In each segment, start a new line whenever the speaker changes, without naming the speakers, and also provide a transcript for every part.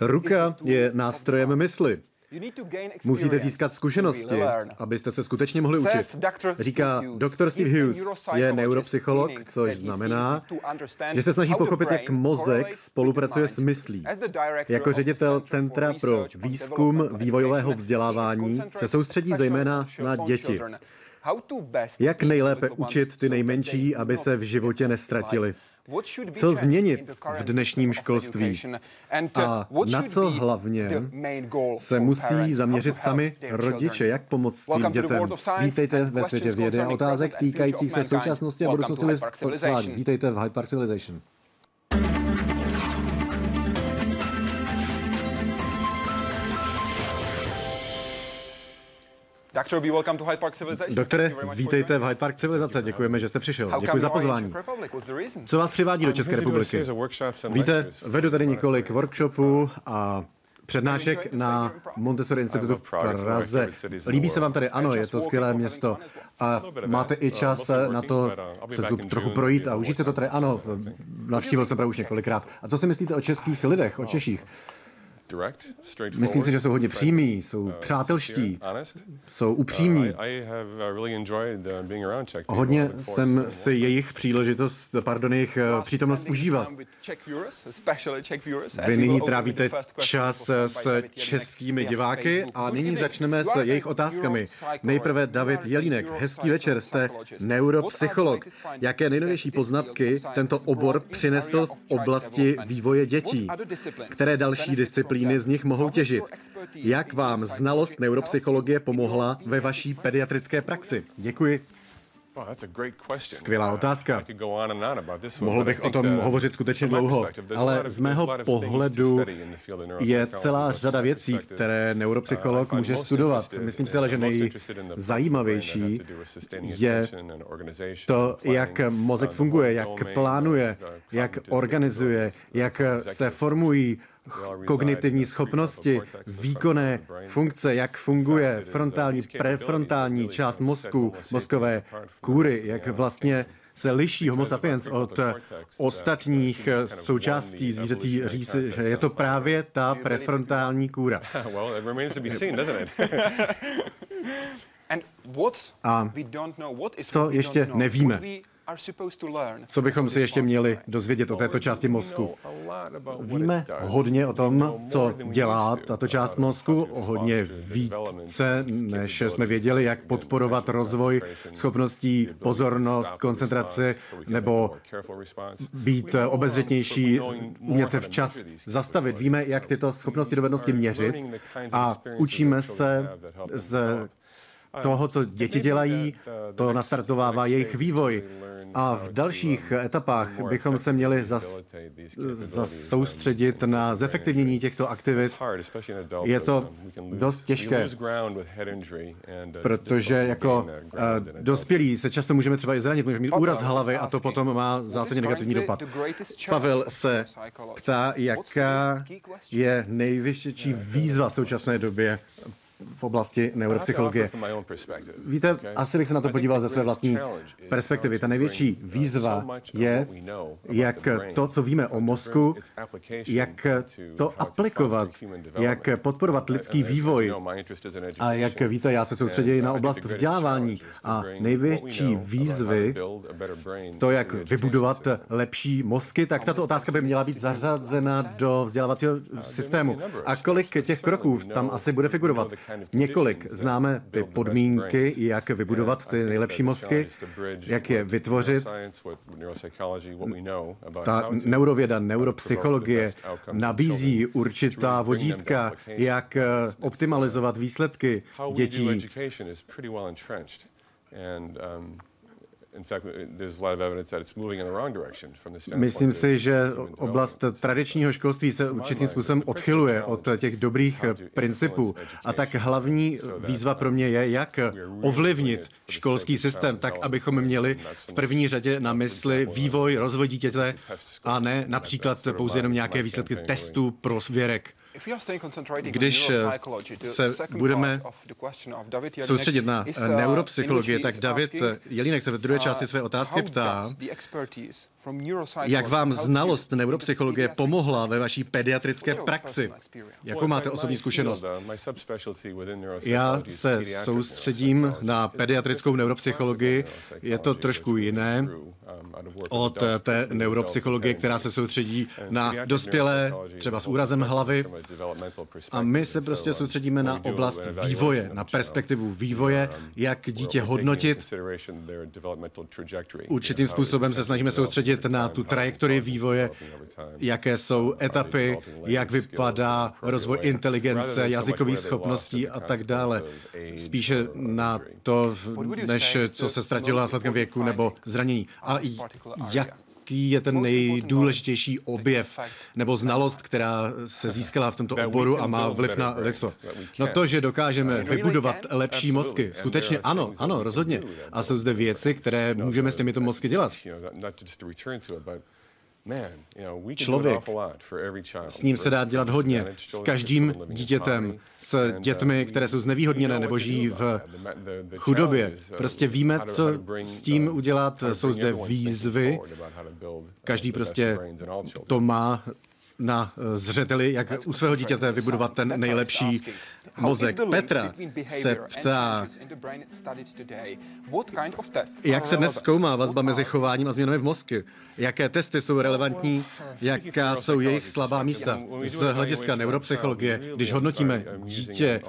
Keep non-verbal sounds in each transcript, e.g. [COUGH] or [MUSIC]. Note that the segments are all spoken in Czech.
Ruka je nástrojem mysli. Musíte získat zkušenosti, abyste se skutečně mohli učit. Říká doktor Steve Hughes, je neuropsycholog, což znamená, že se snaží pochopit, jak mozek spolupracuje s myslí. Jako ředitel Centra pro výzkum vývojového vzdělávání se soustředí zejména na děti. Jak nejlépe učit ty nejmenší, aby se v životě nestratili? Co změnit v dnešním školství? A na co hlavně se musí zaměřit sami rodiče? Jak pomoct svým dětem? Vítejte ve světě vědy a otázek týkajících se současnosti a budoucnosti lidstva. Vítejte v Hyde Park Civilization. Doktore, vítejte v Hyde Park Civilizace. Děkujeme, že jste přišel. Děkuji za pozvání. Co vás přivádí do České republiky? Víte, vedu tady několik workshopů a přednášek na Montessori institutu v Praze. Líbí se vám tady? Ano, je to skvělé město. A máte i čas na to se tu trochu projít a užít se to tady? Ano, navštívil jsem Prahu už několikrát. A co si myslíte o českých lidech, o Češích? Myslím si, že jsou hodně přímí, jsou uh, přátelští, jsou upřímní. Uh, hodně jsem si jejich příležitost, pardon, jejich uh, přítomnost užívat. Vy nyní trávíte čas s českými diváky a nyní začneme s jejich otázkami. Nejprve David Jelínek. Hezký večer, jste neuropsycholog. Jaké nejnovější poznatky tento obor přinesl v oblasti vývoje dětí? Které další disciplíny disciplíny z nich mohou těžit. Jak vám znalost neuropsychologie pomohla ve vaší pediatrické praxi? Děkuji. Skvělá otázka. Mohl bych o tom hovořit skutečně dlouho, ale z mého pohledu je celá řada věcí, které neuropsycholog může studovat. Myslím si ale, že nejzajímavější je to, jak mozek funguje, jak plánuje, jak organizuje, jak se formují kognitivní schopnosti, výkonné funkce, jak funguje frontální, prefrontální část mozku, mozkové kůry, jak vlastně se liší Homo sapiens od ostatních součástí zvířecí řízy, že je to právě ta prefrontální kůra. [LAUGHS] [LAUGHS] A co ještě nevíme? Co bychom si ještě měli dozvědět o této části mozku? Víme hodně o tom, co dělá tato část mozku, hodně více, než jsme věděli, jak podporovat rozvoj schopností pozornost, koncentrace nebo být obezřetnější, umět se včas zastavit. Víme, jak tyto schopnosti dovednosti měřit a učíme se z toho, co děti dělají, to nastartovává jejich vývoj. A v dalších etapách bychom se měli zas, zas soustředit na zefektivnění těchto aktivit. Je to dost těžké, protože jako uh, dospělí se často můžeme třeba i zranit, můžeme mít úraz hlavy a to potom má zásadně negativní dopad. Pavel se ptá, jaká je nejvyšší výzva v současné době v oblasti neuropsychologie. Víte, asi bych se na to podíval ze své vlastní perspektivy. Ta největší výzva je, jak to, co víme o mozku, jak to aplikovat, jak podporovat lidský vývoj. A jak víte, já se soustředím na oblast vzdělávání a největší výzvy, to, jak vybudovat lepší mozky, tak tato otázka by měla být zařazena do vzdělávacího systému. A kolik těch kroků tam asi bude figurovat? Několik. Známe ty podmínky, jak vybudovat ty nejlepší mozky, jak je vytvořit. Ta neurověda, neuropsychologie nabízí určitá vodítka, jak optimalizovat výsledky dětí. Myslím si, že oblast tradičního školství se určitým způsobem odchyluje od těch dobrých principů. A tak hlavní výzva pro mě je, jak ovlivnit školský systém tak, abychom měli v první řadě na mysli vývoj, rozvoj dítěte a ne například pouze jenom nějaké výsledky testů pro věrek. Když se budeme soustředit na neuropsychologii, tak David Jelínek se ve druhé části své otázky ptá, jak vám znalost neuropsychologie pomohla ve vaší pediatrické praxi? Jakou máte osobní zkušenost? Já se soustředím na pediatrickou neuropsychologii. Je to trošku jiné od té neuropsychologie, která se soustředí na dospělé, třeba s úrazem hlavy. A my se prostě soustředíme na oblast vývoje, na perspektivu vývoje, jak dítě hodnotit. Určitým způsobem se snažíme soustředit na tu trajektorii vývoje, jaké jsou etapy, jak vypadá rozvoj inteligence, jazykových schopností a tak dále. Spíše na to, než co se ztratilo na sladkém věku nebo zranění. A jaký je ten nejdůležitější objev nebo znalost, která se získala v tomto oboru a má vliv na lidstvo. No to, že dokážeme vybudovat lepší mozky, skutečně ano, ano, rozhodně. A jsou zde věci, které můžeme s těmito mozky dělat. Člověk, s ním se dá dělat hodně, s každým dítětem, s dětmi, které jsou znevýhodněné nebo žijí v chudobě. Prostě víme, co s tím udělat, jsou zde výzvy, každý prostě to má na zřeteli, jak u svého dítěte vybudovat ten nejlepší mozek. Petra se ptá, jak se dnes zkoumá vazba mezi chováním a změnami v mozku? Jaké testy jsou relevantní? Jaká jsou jejich slabá místa? Z hlediska neuropsychologie, když hodnotíme dítě,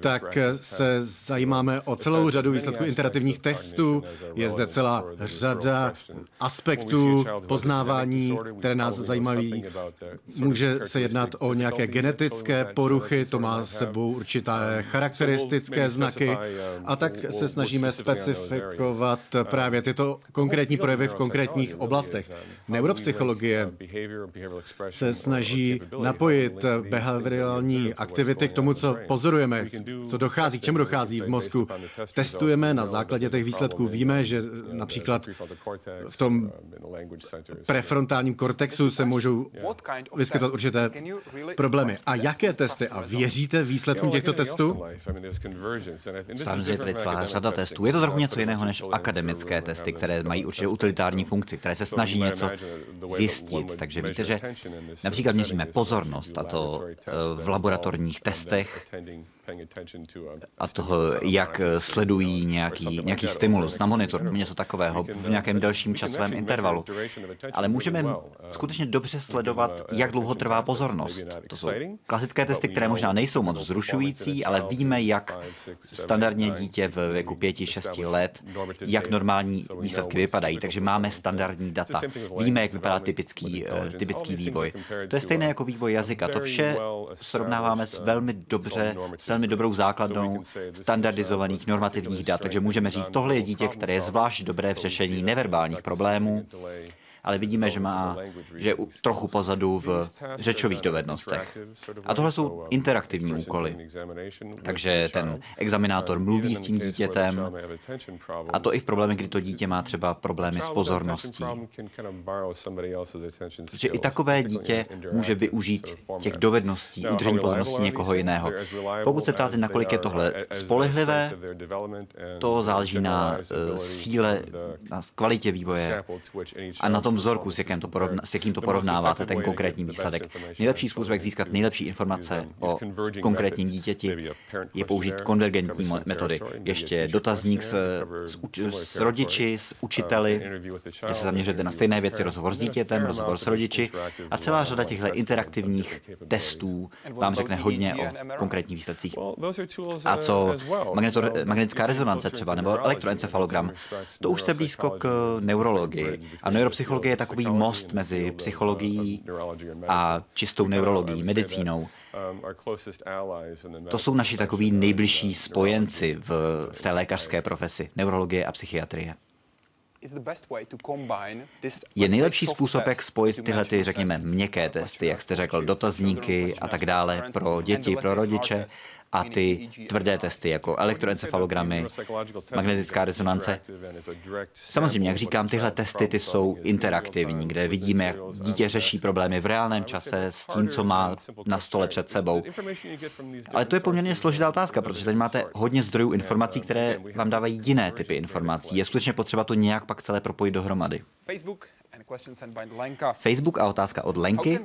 tak se zajímáme o celou řadu výsledků interaktivních testů. Je zde celá řada aspektů poznávání, které nás zajímají. Může se jednat o nějaké genetické poruchy, to má sebou určité charakteristické znaky a tak se snažíme specifikovat právě tyto konkrétní projevy v konkrétních oblastech. Neuropsychologie se snaží napojit behaviorální aktivity k tomu, co pozorujeme, co dochází, k čemu dochází v mozku. Testujeme na základě těch výsledků. Víme, že například v tom prefrontálním kortexu se můžou vyskytovat určité problémy. A jaké testy? A věříte výsledkům těchto testů?
Samozřejmě tady celá řada testů. Je to trochu něco jiného než akademické testy, které mají určitě utilitární funkci, které se snaží něco zjistit. Takže víte, že například měříme pozornost, a to eh, v laboratorních testech, a toho, jak sledují nějaký, nějaký stimulus na monitor něco takového v nějakém delším časovém intervalu. Ale můžeme skutečně dobře sledovat, jak dlouho trvá pozornost. To jsou klasické testy, které možná nejsou moc vzrušující, ale víme, jak standardně dítě v věku 5-6 let, jak normální výsledky vypadají. Takže máme standardní data. Víme, jak vypadá typický, eh, typický vývoj. To je stejné jako vývoj jazyka. To vše srovnáváme s velmi dobře, s velmi dobrou základnou standardizovaných normativních dat. Takže můžeme říct, tohle je dítě, které je zvlášť dobré v řešení neverbálních problémů, ale vidíme, že má, že trochu pozadu v řečových dovednostech. A tohle jsou interaktivní úkoly. Takže ten examinátor mluví s tím dítětem a to i v problémech, kdy to dítě má třeba problémy s pozorností. Protože i takové dítě může využít těch dovedností udržení pozornosti někoho jiného. Pokud se ptáte, nakolik je tohle spolehlivé, to záleží na uh, síle, na kvalitě vývoje a na tom tom vzorku, s jakým to, porovna, s jakým to porovnáváte, ten konkrétní výsledek. Nejlepší způsob, jak získat nejlepší informace o konkrétním dítěti, je použít konvergentní metody. Ještě dotazník s, s, s rodiči, s učiteli, kde se zaměřujete na stejné věci, rozhovor s dítětem, rozhovor s rodiči a celá řada těchto interaktivních testů vám řekne hodně o konkrétních výsledcích. A co magnetor, magnetická rezonance třeba, nebo elektroencefalogram, to už jste blízko k neurologii. A neuropsychologii Psychologie je takový most mezi psychologií a čistou neurologií, medicínou. To jsou naši takoví nejbližší spojenci v, v té lékařské profesi, neurologie a psychiatrie. Je nejlepší způsob, jak spojit tyhle, ty, řekněme, měkké testy, jak jste řekl, dotazníky a tak dále pro děti, pro rodiče a ty tvrdé testy, jako elektroencefalogramy, magnetická rezonance. Samozřejmě, jak říkám, tyhle testy ty jsou interaktivní, kde vidíme, jak dítě řeší problémy v reálném čase s tím, co má na stole před sebou. Ale to je poměrně složitá otázka, protože tady máte hodně zdrojů informací, které vám dávají jiné typy informací. Je skutečně potřeba to nějak pak celé propojit dohromady. Facebook a otázka od Lenky.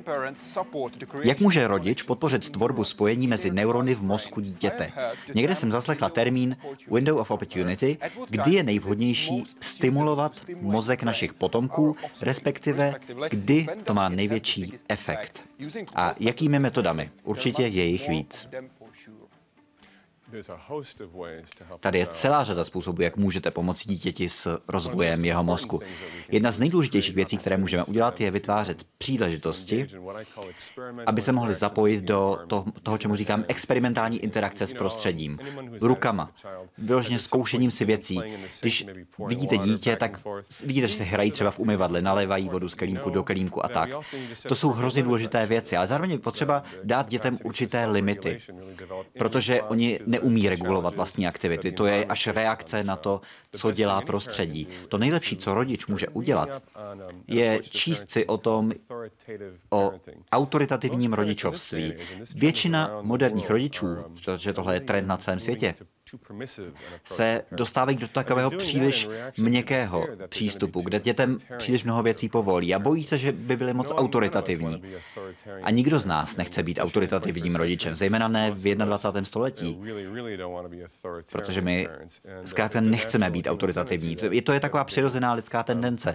Jak může rodič podpořit tvorbu spojení mezi neurony v mozku dítěte? Někde jsem zaslechla termín window of opportunity, kdy je nejvhodnější stimulovat mozek našich potomků, respektive kdy to má největší efekt. A jakými metodami? Určitě je jich víc. Tady je celá řada způsobů, jak můžete pomoci dítěti s rozvojem jeho mozku. Jedna z nejdůležitějších věcí, které můžeme udělat, je vytvářet příležitosti, aby se mohli zapojit do toho, čemu říkám experimentální interakce s prostředím. Rukama, vyloženě zkoušením si věcí. Když vidíte dítě, tak vidíte, že se hrají třeba v umyvadle, nalévají vodu z kelímku do kelímku a tak. To jsou hrozně důležité věci, ale zároveň je potřeba dát dětem určité limity, protože oni ne neumí regulovat vlastní aktivity. To je až reakce na to, co dělá prostředí. To nejlepší, co rodič může udělat, je číst si o tom, o autoritativním rodičovství. Většina moderních rodičů, protože tohle je trend na celém světě, se dostávají do takového příliš měkkého přístupu, kde dětem příliš mnoho věcí povolí a bojí se, že by byly moc autoritativní. A nikdo z nás nechce být autoritativním rodičem, zejména ne v 21. století, protože my zkrátka nechceme být autoritativní. To je taková přirozená lidská tendence,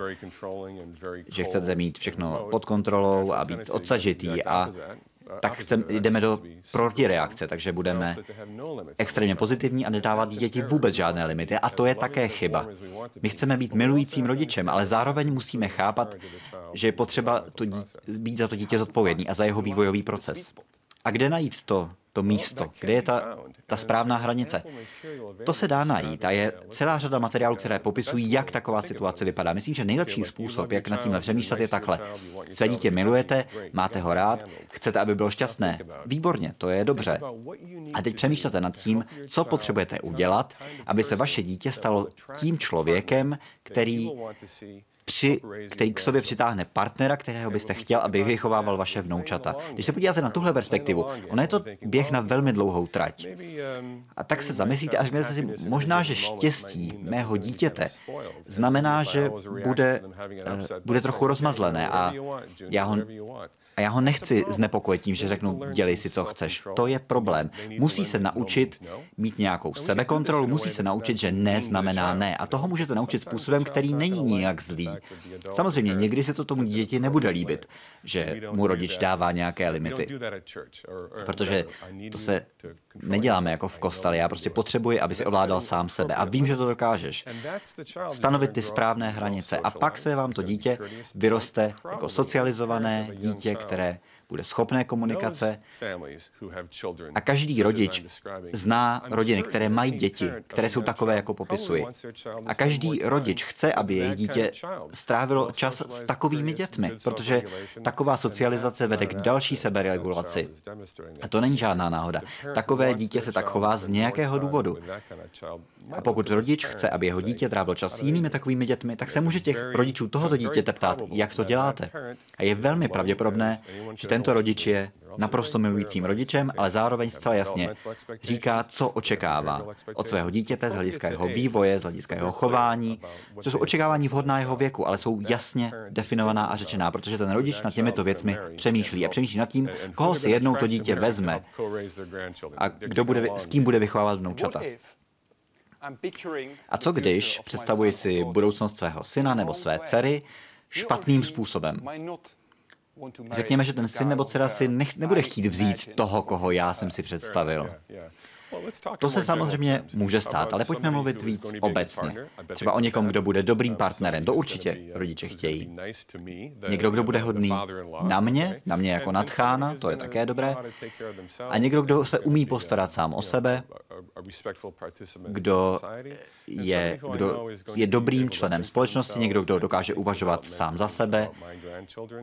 že chcete mít všechno pod kontrolou a být odtažitý a tak chcem, jdeme do protireakce, takže budeme extrémně pozitivní a nedávat děti vůbec žádné limity. A to je také chyba. My chceme být milujícím rodičem, ale zároveň musíme chápat, že je potřeba to dítě, být za to dítě zodpovědný a za jeho vývojový proces. A kde najít to, to místo, kde je ta, ta správná hranice. To se dá najít a je celá řada materiálů, které popisují, jak taková situace vypadá. Myslím, že nejlepší způsob, jak nad tím přemýšlet, je takhle. Své dítě milujete, máte ho rád, chcete, aby bylo šťastné. Výborně, to je dobře. A teď přemýšlete nad tím, co potřebujete udělat, aby se vaše dítě stalo tím člověkem, který při, který k sobě přitáhne partnera, kterého byste chtěl, aby vychovával vaše vnoučata. Když se podíváte na tuhle perspektivu, ono je to běh na velmi dlouhou trať. A tak se zamyslíte a řeknete si, možná, že štěstí mého dítěte znamená, že bude, uh, bude trochu rozmazlené a já ho a já ho nechci znepokojit tím, že řeknu, dělej si, co chceš. To je problém. Musí se naučit mít nějakou sebekontrolu, musí se naučit, že ne znamená ne. A toho můžete naučit způsobem, který není nijak zlý. Samozřejmě někdy se to tomu děti nebude líbit, že mu rodič dává nějaké limity. Protože to se neděláme jako v kostele. Já prostě potřebuji, aby si ovládal sám sebe. A vím, že to dokážeš. Stanovit ty správné hranice. A pak se vám to dítě vyroste jako socializované dítě, které bude schopné komunikace a každý rodič zná rodiny, které mají děti, které jsou takové, jako popisuji. A každý rodič chce, aby jejich dítě strávilo čas s takovými dětmi, protože taková socializace vede k další seberegulaci. A to není žádná náhoda. Takové dítě se tak chová z nějakého důvodu. A pokud rodič chce, aby jeho dítě trávilo čas s jinými takovými dětmi, tak se může těch rodičů tohoto dítěte ptát, jak to děláte. A je velmi pravděpodobné, že tento rodič je naprosto milujícím rodičem, ale zároveň zcela jasně říká, co očekává od svého dítěte z hlediska jeho vývoje, z hlediska jeho chování, co jsou očekávání vhodná jeho věku, ale jsou jasně definovaná a řečená, protože ten rodič nad těmito věcmi přemýšlí a přemýšlí nad tím, koho si jednou to dítě vezme a kdo bude, s kým bude vychovávat vnoučata. A co když představuji si budoucnost svého syna nebo své dcery špatným způsobem? Řekněme, že ten syn nebo dcera si nech, nebude chtít vzít toho, koho já jsem si představil. To se samozřejmě může stát, ale pojďme mluvit víc obecně. Třeba o někom, kdo bude dobrým partnerem. To určitě rodiče chtějí. Někdo, kdo bude hodný na mě, na mě jako nadchána, to je také dobré. A někdo, kdo se umí postarat sám o sebe, kdo je, kdo je dobrým členem společnosti, někdo, kdo dokáže uvažovat sám za sebe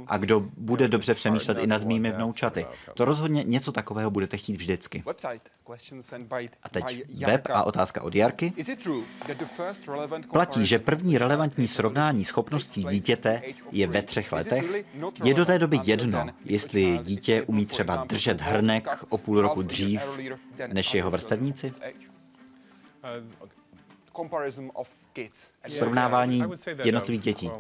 a kdo bude dobře přemýšlet i nad mými vnoučaty. To rozhodně něco takového budete chtít vždycky. A teď web a otázka od Jarky. Platí, že první relevantní srovnání schopností dítěte je ve třech letech? Je do té doby jedno, jestli dítě umí třeba držet hrnek o půl roku dřív než jeho vrstevníci? Srovnávání jednotlivých dětí.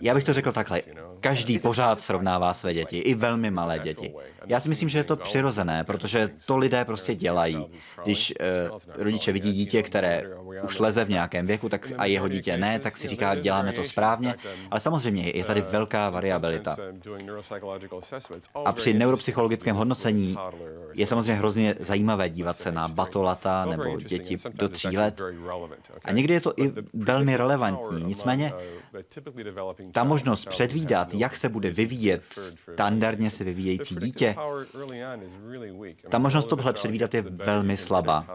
Já bych to řekl takhle. Každý pořád srovnává své děti, i velmi malé děti. Já si myslím, že je to přirozené, protože to lidé prostě dělají. Když uh, rodiče vidí dítě, které už leze v nějakém věku tak a jeho dítě ne, tak si říká, děláme to správně. Ale samozřejmě je tady velká variabilita. A při neuropsychologickém hodnocení je samozřejmě hrozně zajímavé dívat se na batolata nebo děti do tří let. A někdy je to i velmi relevantní. Nicméně uh, ta možnost předvídat, jak se bude vyvíjet standardně se vyvíjející dítě, ta možnost tohle předvídat je velmi slabá.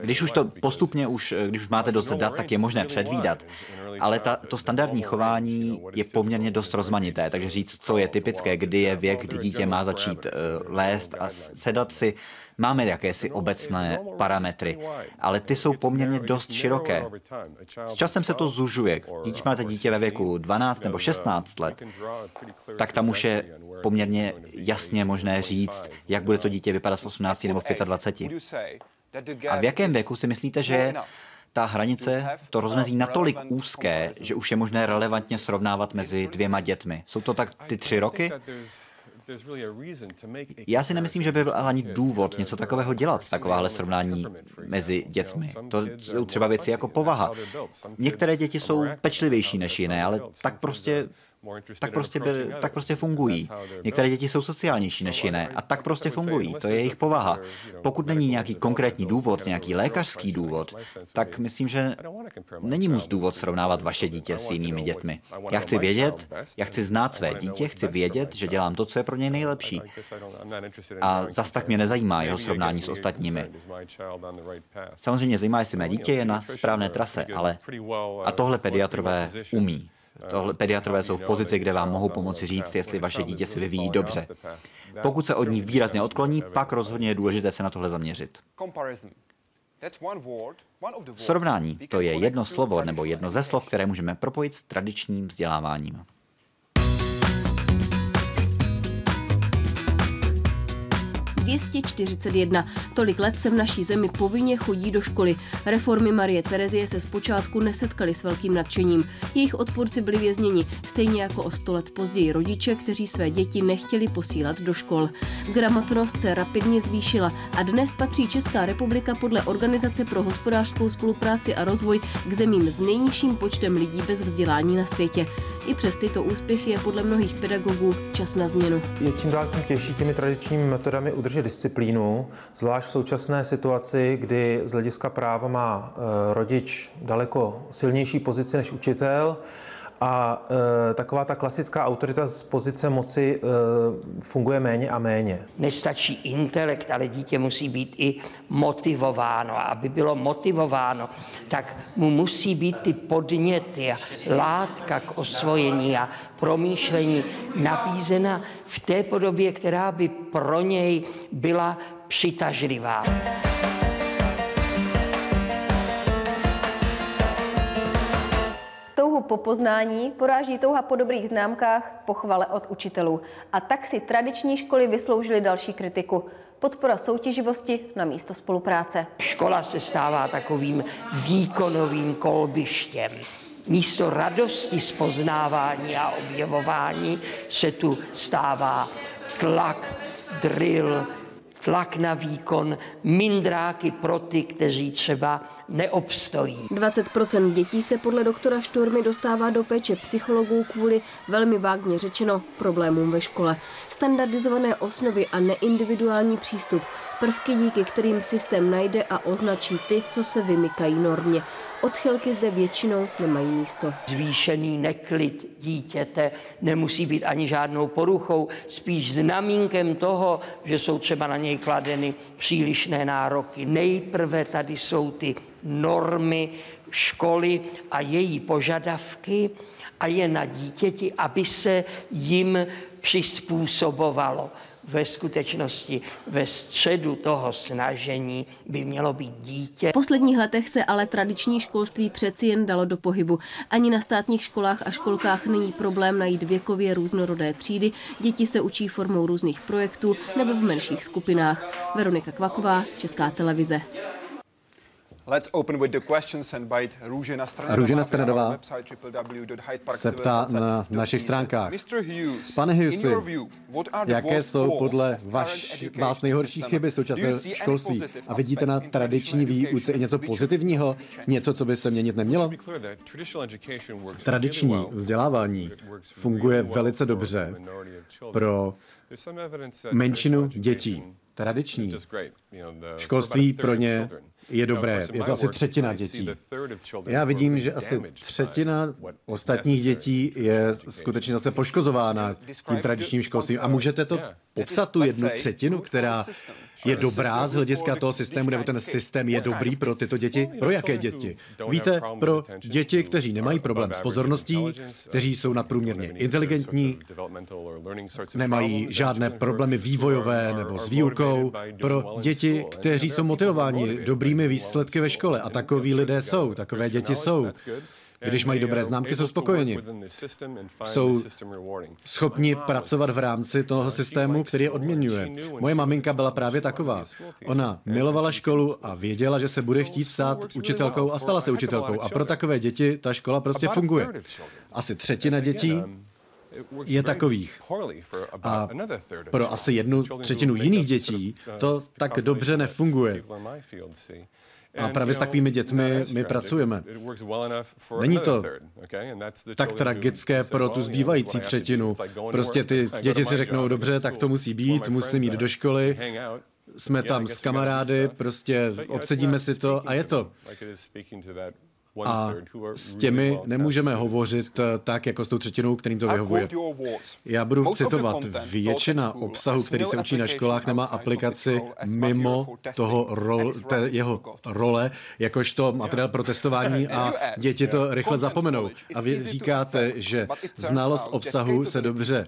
Když už to postupně, už, když už máte dost dat, tak je možné předvídat, ale ta, to standardní chování je poměrně dost rozmanité, takže říct, co je typické, kdy je věk, kdy dítě má začít uh, lézt a sedat si, Máme jakési obecné parametry, ale ty jsou poměrně dost široké. S časem se to zužuje. Když máte dítě ve věku 12 nebo 16 let, tak tam už je poměrně jasně možné říct, jak bude to dítě vypadat v 18 nebo v 25. A v jakém věku si myslíte, že je ta hranice, to rozmezí natolik úzké, že už je možné relevantně srovnávat mezi dvěma dětmi. Jsou to tak ty tři roky? Já si nemyslím, že by byl ani důvod něco takového dělat, takováhle srovnání mezi dětmi. To jsou třeba věci jako povaha. Některé děti jsou pečlivější než jiné, ale tak prostě tak prostě, by, tak prostě fungují. Některé děti jsou sociálnější než jiné a tak prostě fungují. To je jejich povaha. Pokud není nějaký konkrétní důvod, nějaký lékařský důvod, tak myslím, že není mu důvod srovnávat vaše dítě s jinými dětmi. Já chci vědět, já chci znát své dítě, chci vědět, že dělám to, co je pro něj nejlepší. A zas tak mě nezajímá jeho srovnání s ostatními. Samozřejmě zajímá, jestli mé dítě je na správné trase, ale a tohle pediatrové umí. Tohle pediatrové jsou v pozici, kde vám mohou pomoci říct, jestli vaše dítě se vyvíjí dobře. Pokud se od ní výrazně odkloní, pak rozhodně je důležité se na tohle zaměřit. Srovnání to je jedno slovo nebo jedno ze slov, které můžeme propojit s tradičním vzděláváním.
241. Tolik let se v naší zemi povinně chodí do školy. Reformy Marie Terezie se zpočátku nesetkali s velkým nadšením. Jejich odpůrci byli vězněni, stejně jako o sto let později rodiče, kteří své děti nechtěli posílat do škol. Gramotnost se rapidně zvýšila a dnes patří Česká republika podle Organizace pro hospodářskou spolupráci a rozvoj k zemím s nejnižším počtem lidí bez vzdělání na světě. I přes tyto úspěchy je podle mnohých pedagogů čas na změnu.
Je čím dál tím těžší těmi tradičními metodami udržet disciplínu, zvlášť v současné situaci, kdy z hlediska práva má eh, rodič daleko silnější pozici než učitel a e, taková ta klasická autorita z pozice moci e, funguje méně a méně.
Nestačí intelekt, ale dítě musí být i motivováno. A aby bylo motivováno, tak mu musí být ty podněty a látka k osvojení a promýšlení nabízena v té podobě, která by pro něj byla přitažlivá.
Po poznání poráží touha po dobrých známkách, pochvale od učitelů. A tak si tradiční školy vysloužily další kritiku. Podpora soutěživosti na místo spolupráce.
Škola se stává takovým výkonovým kolbištěm. Místo radosti z poznávání a objevování se tu stává tlak, drill, tlak na výkon, mindráky pro ty, kteří třeba neobstojí.
20% dětí se podle doktora Šturmy dostává do péče psychologů kvůli velmi vágně řečeno problémům ve škole. Standardizované osnovy a neindividuální přístup, prvky díky kterým systém najde a označí ty, co se vymykají normě. Odchylky zde většinou nemají místo.
Zvýšený neklid dítěte nemusí být ani žádnou poruchou, spíš znamínkem toho, že jsou třeba na něj kladeny přílišné nároky. Nejprve tady jsou ty normy školy a její požadavky a je na dítěti, aby se jim přizpůsobovalo ve skutečnosti ve středu toho snažení by mělo být dítě.
V posledních letech se ale tradiční školství přeci jen dalo do pohybu. Ani na státních školách a školkách není problém najít věkově různorodé třídy. Děti se učí formou různých projektů nebo v menších skupinách. Veronika Kvaková, Česká televize.
Let's open with the questions and by Růžena Stranadová se ptá na našich stránkách. Pane Hughesy, jaké jsou podle vaš, vás nejhorší chyby současného školství? A vidíte na tradiční výuce i něco pozitivního? Něco, co by se měnit nemělo? Tradiční vzdělávání funguje velice dobře pro menšinu dětí. Tradiční školství pro ně je dobré. Je to asi třetina dětí. Já vidím, že asi třetina ostatních dětí je skutečně zase poškozována tím tradičním školstvím. A můžete to popsat, tu jednu třetinu, která je dobrá z hlediska toho systému, nebo ten systém je dobrý pro tyto děti? Pro jaké děti? Víte, pro děti, kteří nemají problém s pozorností, kteří jsou nadprůměrně inteligentní, nemají žádné problémy vývojové nebo s výukou, pro děti, kteří jsou motivováni dobrými výsledky ve škole. A takoví lidé jsou, takové děti jsou. Když mají dobré známky, jsou spokojeni. Jsou schopni pracovat v rámci toho systému, který je odměňuje. Moje maminka byla právě taková. Ona milovala školu a věděla, že se bude chtít stát učitelkou a stala se učitelkou. A pro takové děti ta škola prostě funguje. Asi třetina dětí je takových. A pro asi jednu třetinu jiných dětí to tak dobře nefunguje. A právě s takovými dětmi my pracujeme. Není to tak tragické pro tu zbývající třetinu. Prostě ty děti si řeknou, dobře, tak to musí být, musím jít do školy, jsme tam s kamarády, prostě obsedíme si to a je to. A s těmi nemůžeme hovořit eh, tak, jako s tou třetinou, kterým to vyhovuje. Já budu citovat. Většina obsahu, který se učí na školách, nemá aplikaci mimo toho rol, té jeho role, jakožto materiál pro testování [LAUGHS] a děti to rychle zapomenou. A vy říkáte, že znalost obsahu se dobře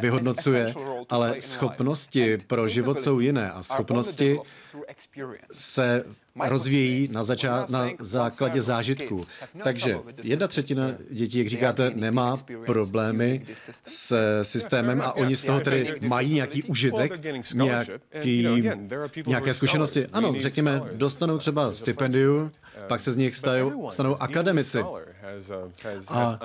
vyhodnocuje, ale schopnosti pro život jsou jiné. A schopnosti se rozvíjí na, začá- na základě zážitků. Takže jedna třetina dětí, jak říkáte, nemá problémy s systémem a oni z toho tedy mají nějaký užitek, nějaký, nějaké zkušenosti. Ano, řekněme, dostanou třeba stipendium, pak se z nich stanou, stanou akademici. A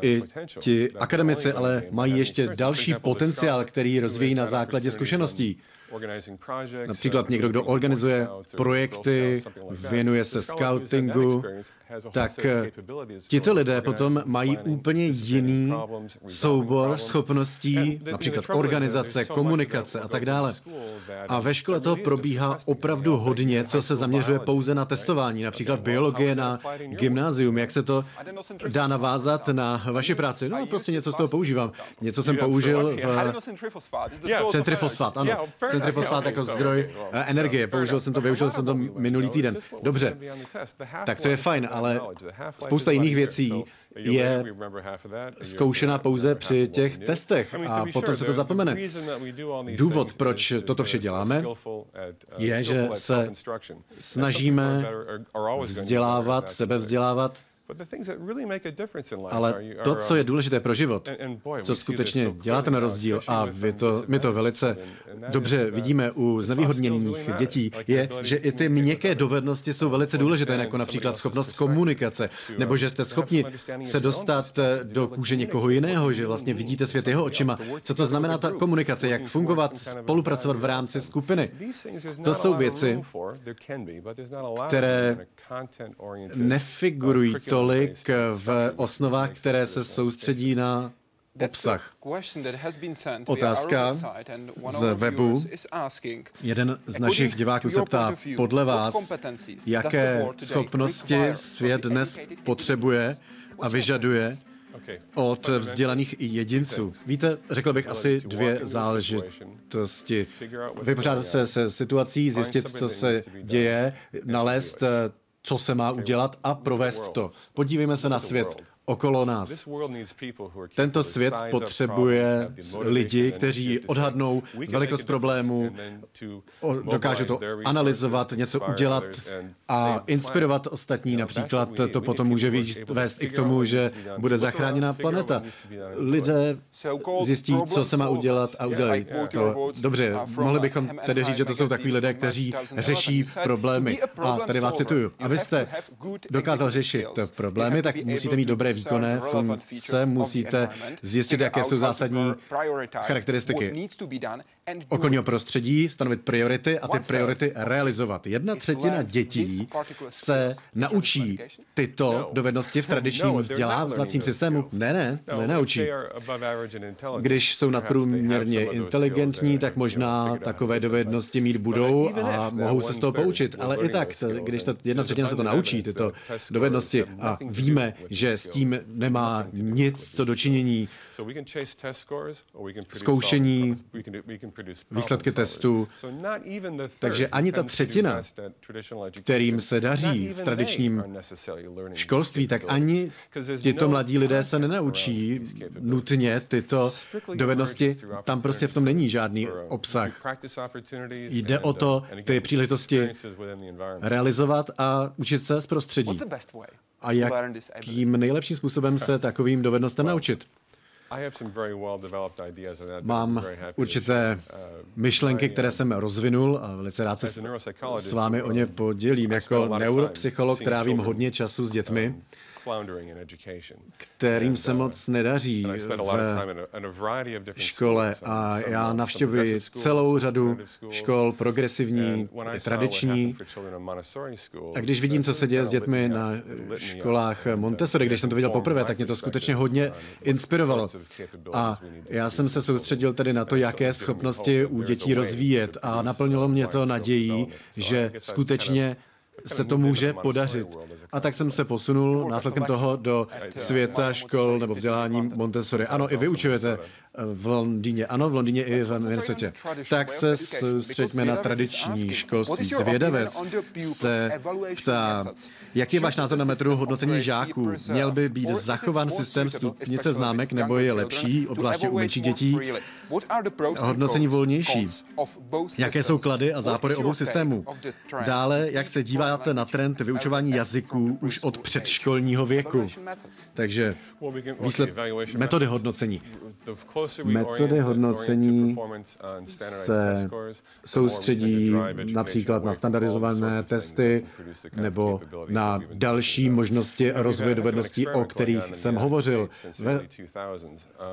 i ti akademici ale mají ještě další potenciál, který rozvíjí na základě zkušeností. Například někdo, kdo organizuje projekty, věnuje se scoutingu, tak eh, tito lidé potom mají úplně jiný soubor schopností, například organizace, komunikace a tak dále. A ve škole toho probíhá opravdu hodně, co se zaměřuje pouze na testování, například biologie na gymnázium, jak se to dá navázat na vaši práci. No, prostě něco z toho používám. Něco jsem použil v centrifosfát, ano. Centrifosfát jako zdroj eh, energie. Použil jsem to, využil jsem to minulý týden. Dobře, tak to je fajn, ale spousta jiných věcí je zkoušena pouze při těch testech a potom se to zapomene. Důvod, proč toto vše děláme, je, že se snažíme vzdělávat, sebevzdělávat ale to, co je důležité pro život, co skutečně dělá ten rozdíl, a vy to, my to velice dobře vidíme u znevýhodněných dětí, je, že i ty měkké dovednosti jsou velice důležité, jako například schopnost komunikace, nebo že jste schopni se dostat eh, do kůže někoho jiného, že vlastně vidíte svět jeho očima. Co to znamená ta komunikace, jak fungovat, spolupracovat v rámci skupiny. To jsou věci, které nefigurují to tolik v osnovách, které se soustředí na obsah. Otázka z webu. Jeden z našich diváků se ptá, podle vás, jaké schopnosti svět dnes potřebuje a vyžaduje od vzdělaných jedinců. Víte, řekl bych asi dvě záležitosti. Vypořádat se se situací, zjistit, co se děje, nalézt, co se má udělat a provést to. Podívejme se na svět okolo nás. Tento svět potřebuje lidi, kteří odhadnou velikost problému, dokážou to analyzovat, něco udělat a inspirovat ostatní. Například to potom může vést i k tomu, že bude zachráněna planeta. Lidé zjistí, co se má udělat a udělají to. Dobře, mohli bychom tedy říct, že to jsou takový lidé, kteří řeší problémy. A tady vás cituju. Abyste dokázal řešit problémy, tak musíte mít dobré výkonné funkce, musíte zjistit, jaké jsou zásadní charakteristiky okolního prostředí, stanovit priority a ty priority realizovat. Jedna třetina dětí se naučí tyto dovednosti v [LAUGHS] tradičním vzdělávacím systému. Ne, ne, nenaučí. Když jsou nadprůměrně inteligentní, tak možná takové dovednosti mít budou a mohou se z toho poučit. Ale i tak, když ta jedna třetina se to naučí, tyto dovednosti, a víme, že s tím nemá nic co dočinění zkoušení, výsledky testů. Takže ani ta třetina, kterým se daří v tradičním školství, tak ani tyto no mladí lidé se nenaučí nutně tyto dovednosti. Tam prostě v tom není žádný obsah. Jde o to ty příležitosti realizovat a učit se z prostředí. A jakým nejlepším způsobem se takovým dovednostem naučit? Mám určité uh, myšlenky, které jsem rozvinul a velice rád se s vámi o ně podělím. Jako neuropsycholog trávím hodně času s dětmi um, kterým se uh, moc nedaří v škole a já navštěvuji celou řadu škol, progresivní, tradiční. A když vidím, co se děje s dětmi na školách Montessori, když jsem to viděl poprvé, tak mě to skutečně hodně inspirovalo. A já jsem se soustředil tedy na to, jaké schopnosti u dětí rozvíjet. a naplnilo mě to nadějí, že skutečně se to může podařit. A tak jsem se posunul následkem toho do světa škol nebo vzdělání Montessori. Ano, i vy učujete v Londýně. Ano, v Londýně i v Minnesota. Tak se soustřeďme na tradiční školství. Zvědavec se ptá, jaký je váš názor na metodu hodnocení žáků? Měl by být zachován systém stupnice známek, nebo je lepší, obzvláště u menších dětí, hodnocení volnější? Jaké jsou klady a zápory obou systémů? Dále, jak se díváte na trend vyučování jazyků už od předškolního věku? Takže výsled metody hodnocení. Metody hodnocení se soustředí například na standardizované testy nebo na další možnosti rozvoje dovedností, o kterých jsem hovořil. Ve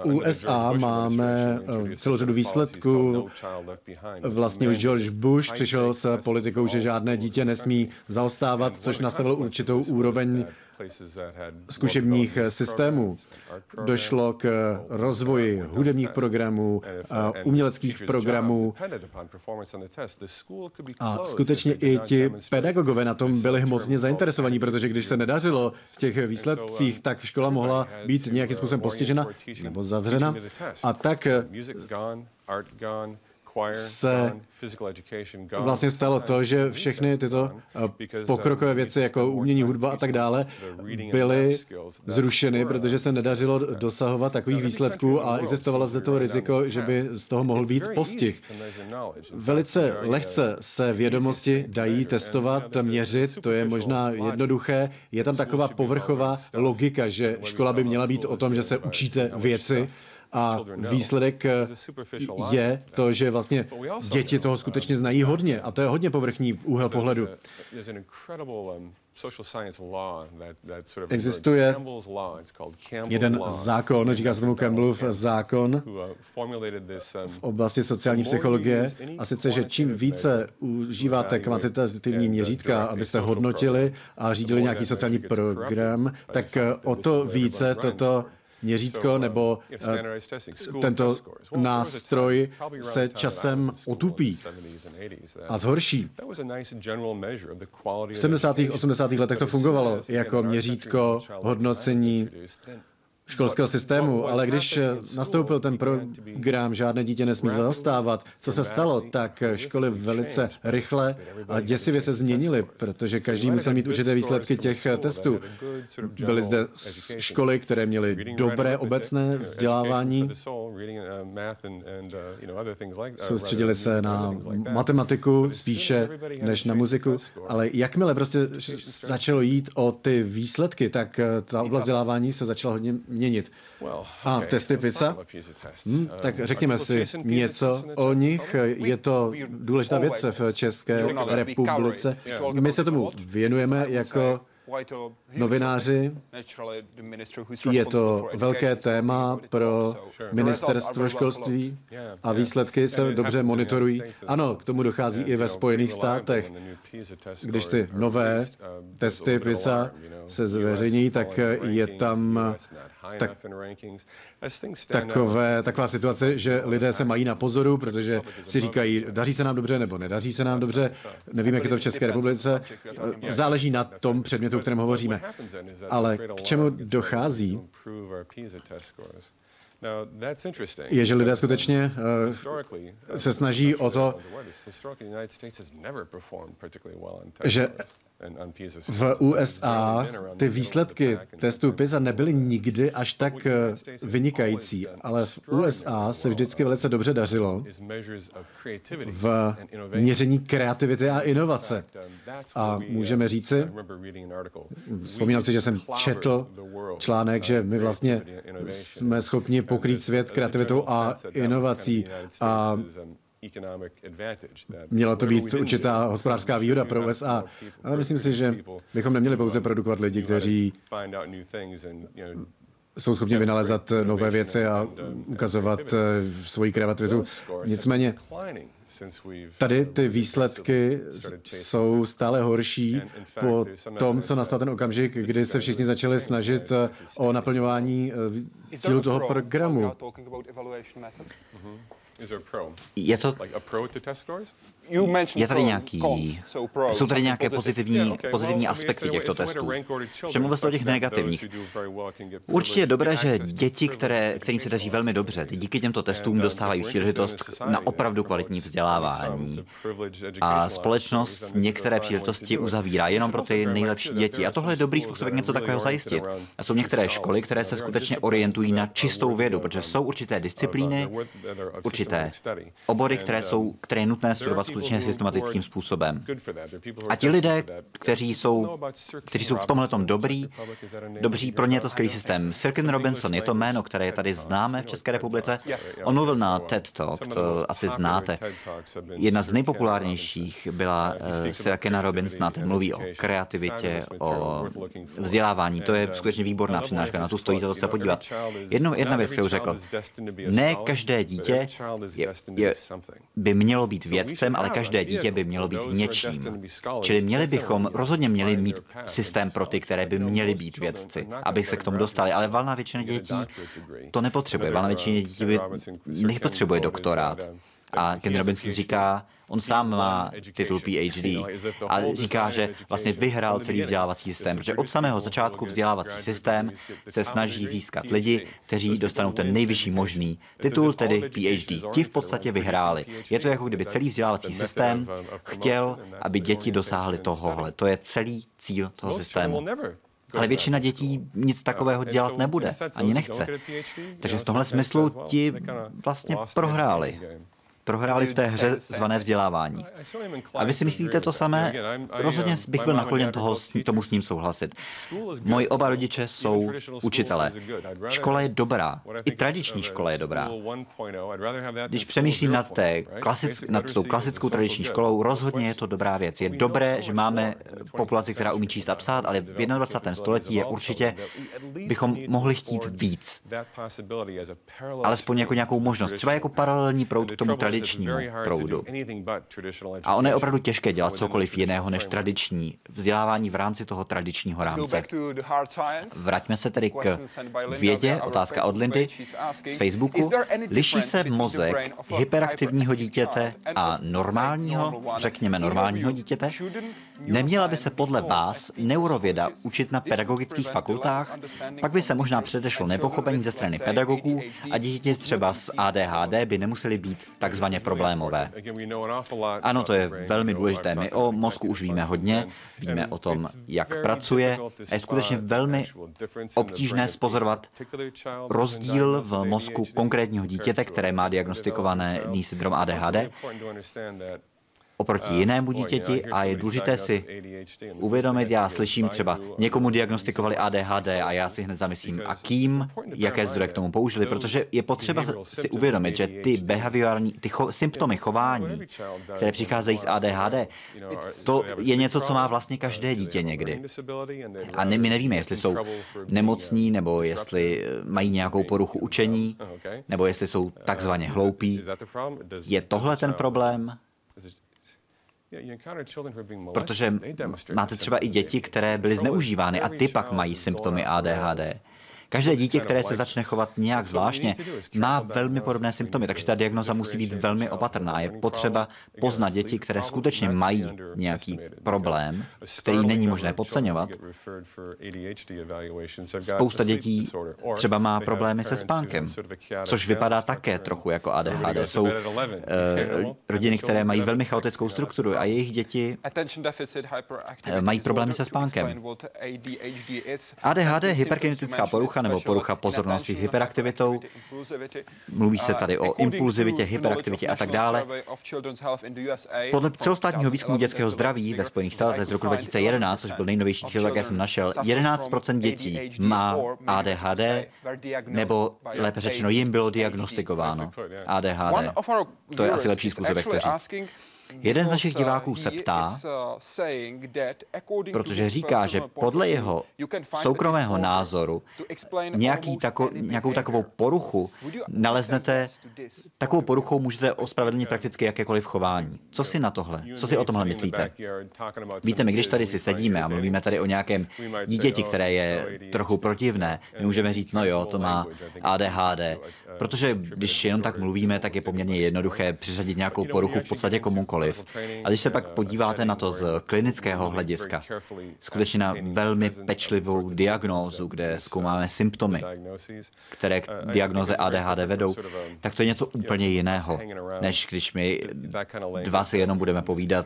USA máme celou řadu výsledků. Vlastně už George Bush přišel s politikou, že žádné dítě nesmí zaostávat, což nastavil určitou úroveň zkušebních systémů. Došlo k rozvoji hudebních programů, uměleckých programů a skutečně i ti pedagogové na tom byli hmotně zainteresovaní, protože když se nedařilo v těch výsledcích, tak škola mohla být nějakým způsobem postižena nebo zavřena. A tak se vlastně stalo to, že všechny tyto eh, pokrokové věci jako umění, hudba a tak dále byly zrušeny, protože se nedařilo dosahovat takových výsledků a existovalo zde to riziko, že by z toho mohl být postih. Velice lehce se vědomosti dají testovat, měřit, to je možná jednoduché. Je tam taková povrchová logika, že škola by měla být o tom, že se učíte věci, a výsledek eh, je to, že vlastně děti toho skutečně znají hodně a to je hodně povrchní úhel pohledu. Existuje jeden zákon, říká se tomu Campbellův zákon v oblasti sociální psychologie, a sice, že čím více užíváte kvantitativní měřítka, abyste hodnotili a řídili nějaký sociální program, tak o to více toto měřítko nebo tento nástroj se časem otupí a zhorší. V 70. 80. letech to fungovalo jako měřítko hodnocení školského systému, ale když nastoupil ten program Žádné dítě nesmí zastávat, co se stalo, tak školy velice rychle a děsivě se změnily, protože každý musel mít určité výsledky těch testů. Byly zde školy, které měly dobré obecné vzdělávání, soustředili se na matematiku spíše než na muziku, ale jakmile prostě začalo jít o ty výsledky, tak ta oblast vzdělávání se začala hodně měnit. A testy pizza? Hmm, tak řekněme si něco o nich. Je to důležitá věc v České republice. My se tomu věnujeme jako novináři. Je to velké téma pro ministerstvo školství a výsledky se dobře monitorují. Ano, k tomu dochází i ve Spojených státech. Když ty nové testy PISA se zveřejní, tak je tam tak, takové, taková situace, že lidé se mají na pozoru, protože si říkají, daří se nám dobře nebo nedaří se nám dobře, nevím, jak je to v České republice, záleží na tom předmětu, o kterém hovoříme. Ale k čemu dochází, je, že lidé skutečně uh, se snaží o to, že v USA ty výsledky testů PISA nebyly nikdy až tak eh, vynikající, ale v USA se vždycky velice dobře dařilo v měření kreativity a inovace. A můžeme říci, vzpomínal si, že jsem četl článek, že my vlastně jsme schopni pokrýt svět kreativitou a inovací. a Měla to být určitá hospodářská výhoda pro USA, ale myslím si, že bychom neměli pouze produkovat lidi, kteří jsou schopni vynalezat nové věci a uh, ukazovat uh, svoji kreativitu. Nicméně tady ty výsledky jsou stále horší po tom, co nastal ten okamžik, kdy se všichni začali snažit uh, o naplňování cílu toho programu. Is there a pro?
Je to... Like a pro to test scores? Je tady nějaký, jsou tady nějaké pozitivní, pozitivní aspekty těchto testů. Přemluvil jste o těch negativních. Určitě je dobré, že děti, které, kterým se daří velmi dobře, díky těmto testům dostávají příležitost na opravdu kvalitní vzdělávání. A společnost některé příležitosti uzavírá jenom pro ty nejlepší děti. A tohle je dobrý způsob, jak něco takového zajistit. A jsou některé školy, které se skutečně orientují na čistou vědu, protože jsou určité disciplíny, určité obory, které, jsou, které je nutné studovat skutečně systematickým způsobem. A ti lidé, kteří jsou, kteří jsou v tomhle dobrý, dobří, pro ně je to skvělý systém. Silken Robinson je to jméno, které je tady známé v České republice. On mluvil na TED Talk, to asi znáte. Jedna z nejpopulárnějších byla Silkena Robinsona, ten mluví o kreativitě, o vzdělávání. To je skutečně výborná přednáška, na tu stojí za to se podívat. Jedno, jedna věc, kterou řekl. Ne každé dítě je, je, by mělo být vědcem, ale každé dítě by mělo být něčím. Čili měli bychom, rozhodně měli mít systém pro ty, které by měly být vědci, aby se k tomu dostali. Ale valná většina dětí to nepotřebuje. Valná většina dětí by nepotřebuje doktorát. A Ken Robinson říká, On sám má titul PhD a říká, že vlastně vyhrál celý vzdělávací systém, protože od samého začátku vzdělávací systém se snaží získat lidi, kteří dostanou ten nejvyšší možný titul, tedy PhD. Ti v podstatě vyhráli. Je to jako kdyby celý vzdělávací systém chtěl, aby děti dosáhly tohohle. To je celý cíl toho systému. Ale většina dětí nic takového dělat nebude, ani nechce. Takže v tomhle smyslu ti vlastně prohráli prohráli v té hře zvané vzdělávání. A vy si myslíte to samé? Rozhodně bych byl nakloněn toho, tomu s ním souhlasit. Moji oba rodiče jsou učitelé. Škola je dobrá. I tradiční škola je dobrá. Když přemýšlím nad, té klasic, nad tou klasickou tradiční školou, rozhodně je to dobrá věc. Je dobré, že máme populaci, která umí číst a psát, ale v 21. století je určitě, bychom mohli chtít víc. Alespoň jako nějakou možnost. Třeba jako paralelní proud k tomu tradičnímu tradičnímu proudu. A ono je opravdu těžké dělat cokoliv jiného než tradiční vzdělávání v rámci toho tradičního rámce. Vraťme se tedy k vědě, otázka od Lindy z Facebooku. Liší se mozek hyperaktivního dítěte a normálního, řekněme normálního dítěte? Neměla by se podle vás neurověda učit na pedagogických fakultách? Pak by se možná předešlo nepochopení ze strany pedagogů a děti třeba s ADHD by nemuseli být takzvaně problémové. Ano, to je velmi důležité. My o mozku už víme hodně, víme o tom, jak pracuje a je skutečně velmi obtížné spozorovat rozdíl v mozku konkrétního dítěte, které má diagnostikované syndrom ADHD oproti jinému dítěti a je důležité si uvědomit, já slyším třeba někomu diagnostikovali ADHD a já si hned zamyslím, a kým, jaké zdroje k tomu použili, protože je potřeba si uvědomit, že ty behaviorální, ty cho, symptomy chování, které přicházejí z ADHD, to je něco, co má vlastně každé dítě někdy. A ne, my nevíme, jestli jsou nemocní, nebo jestli mají nějakou poruchu učení, nebo jestli jsou takzvaně hloupí. Je tohle ten problém? Protože máte třeba i děti, které byly zneužívány a ty pak mají symptomy ADHD. Každé dítě, které se začne chovat nějak zvláštně, má velmi podobné symptomy, takže ta diagnoza musí být velmi opatrná. Je potřeba poznat děti, které skutečně mají nějaký problém, který není možné podceňovat. Spousta dětí třeba má problémy se spánkem, což vypadá také trochu jako ADHD. Jsou uh, rodiny, které mají velmi chaotickou strukturu a jejich děti uh, mají problémy se spánkem. ADHD je hyperkinetická porucha, porucha nebo porucha pozornosti s hyperaktivitou. Mluví se tady o impulzivitě, hyperaktivitě a tak dále. Podle celostátního výzkumu dětského zdraví ve Spojených státech z roku 2011, což byl nejnovější číslo, jaké jsem našel, 11% dětí má ADHD, nebo lépe řečeno, jim bylo diagnostikováno ADHD. To je asi lepší způsob, jak to říct. Jeden z našich diváků se ptá, protože říká, že podle jeho soukromého názoru nějaký tako, nějakou takovou poruchu naleznete, takovou poruchou můžete ospravedlnit prakticky jakékoliv chování. Co si na tohle? Co si o tomhle myslíte? Víte, my když tady si sedíme a mluvíme tady o nějakém dítěti, které je trochu protivné, my můžeme říct, no jo, to má ADHD, protože když jenom tak mluvíme, tak je poměrně jednoduché přiřadit nějakou poruchu v podstatě komukoliv. A když se pak podíváte na to z klinického hlediska, skutečně na velmi pečlivou diagnózu, kde zkoumáme symptomy, které k diagnoze ADHD vedou, tak to je něco úplně jiného, než když my dva si jenom budeme povídat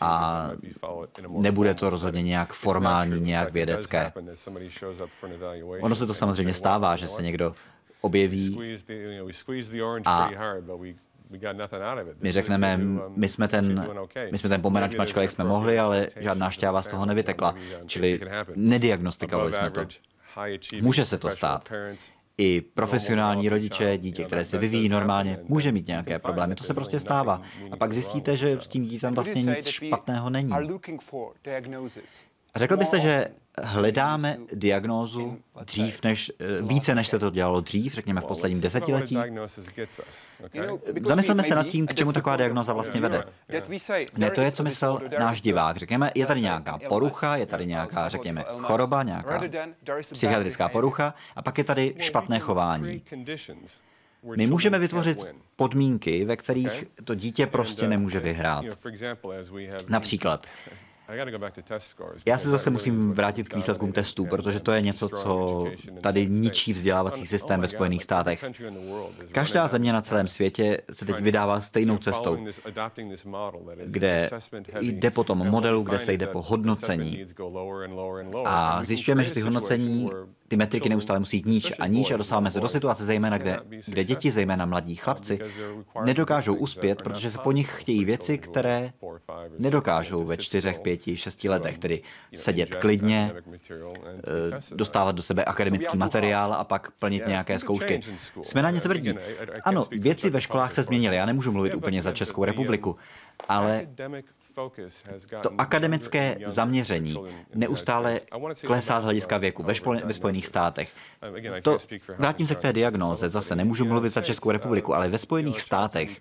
a nebude to rozhodně nějak formální, nějak vědecké. Ono se to samozřejmě stává, že se někdo objeví a my řekneme, my jsme ten, my jsme ten pomeranč mačkali, jak jsme mohli, ale žádná šťáva z toho nevytekla. Čili nediagnostikovali jsme to. Může se to stát. I profesionální rodiče, dítě, které se vyvíjí normálně, může mít nějaké problémy. To se prostě stává. A pak zjistíte, že s tím dítem vlastně nic špatného není. Řekl byste, že hledáme diagnózu dřív než, eh, více, než se to dělalo dřív, řekněme v posledním desetiletí? Zamysleme se nad tím, k čemu taková diagnóza vlastně vede. Ne, to je, co myslel náš divák. Řekněme, je tady nějaká porucha, je tady nějaká, řekněme, choroba, nějaká psychiatrická porucha a pak je tady špatné chování. My můžeme vytvořit podmínky, ve kterých to dítě prostě nemůže vyhrát. Například já se zase musím vrátit k výsledkům testů, protože to je něco, co tady ničí vzdělávací systém ve Spojených státech. Každá země na celém světě se teď vydává stejnou cestou, kde jde po tom modelu, kde se jde po hodnocení. A zjišťujeme, že ty hodnocení, ty metriky neustále musí jít níž a níž a dostáváme se do situace, zejména kde, kde děti, zejména mladí chlapci, nedokážou uspět, protože se po nich chtějí věci, které nedokážou ve čtyřech, pěti šesti letech, tedy sedět klidně, eh, dostávat do sebe akademický materiál a pak plnit nějaké zkoušky. Jsme na ně tvrdí. Ano, věci ve školách se změnily, já nemůžu mluvit úplně za Českou republiku, ale to akademické zaměření neustále klesá z hlediska věku ve, špol, ve Spojených státech. To, vrátím se k té diagnóze, zase nemůžu mluvit za Českou republiku, ale ve Spojených státech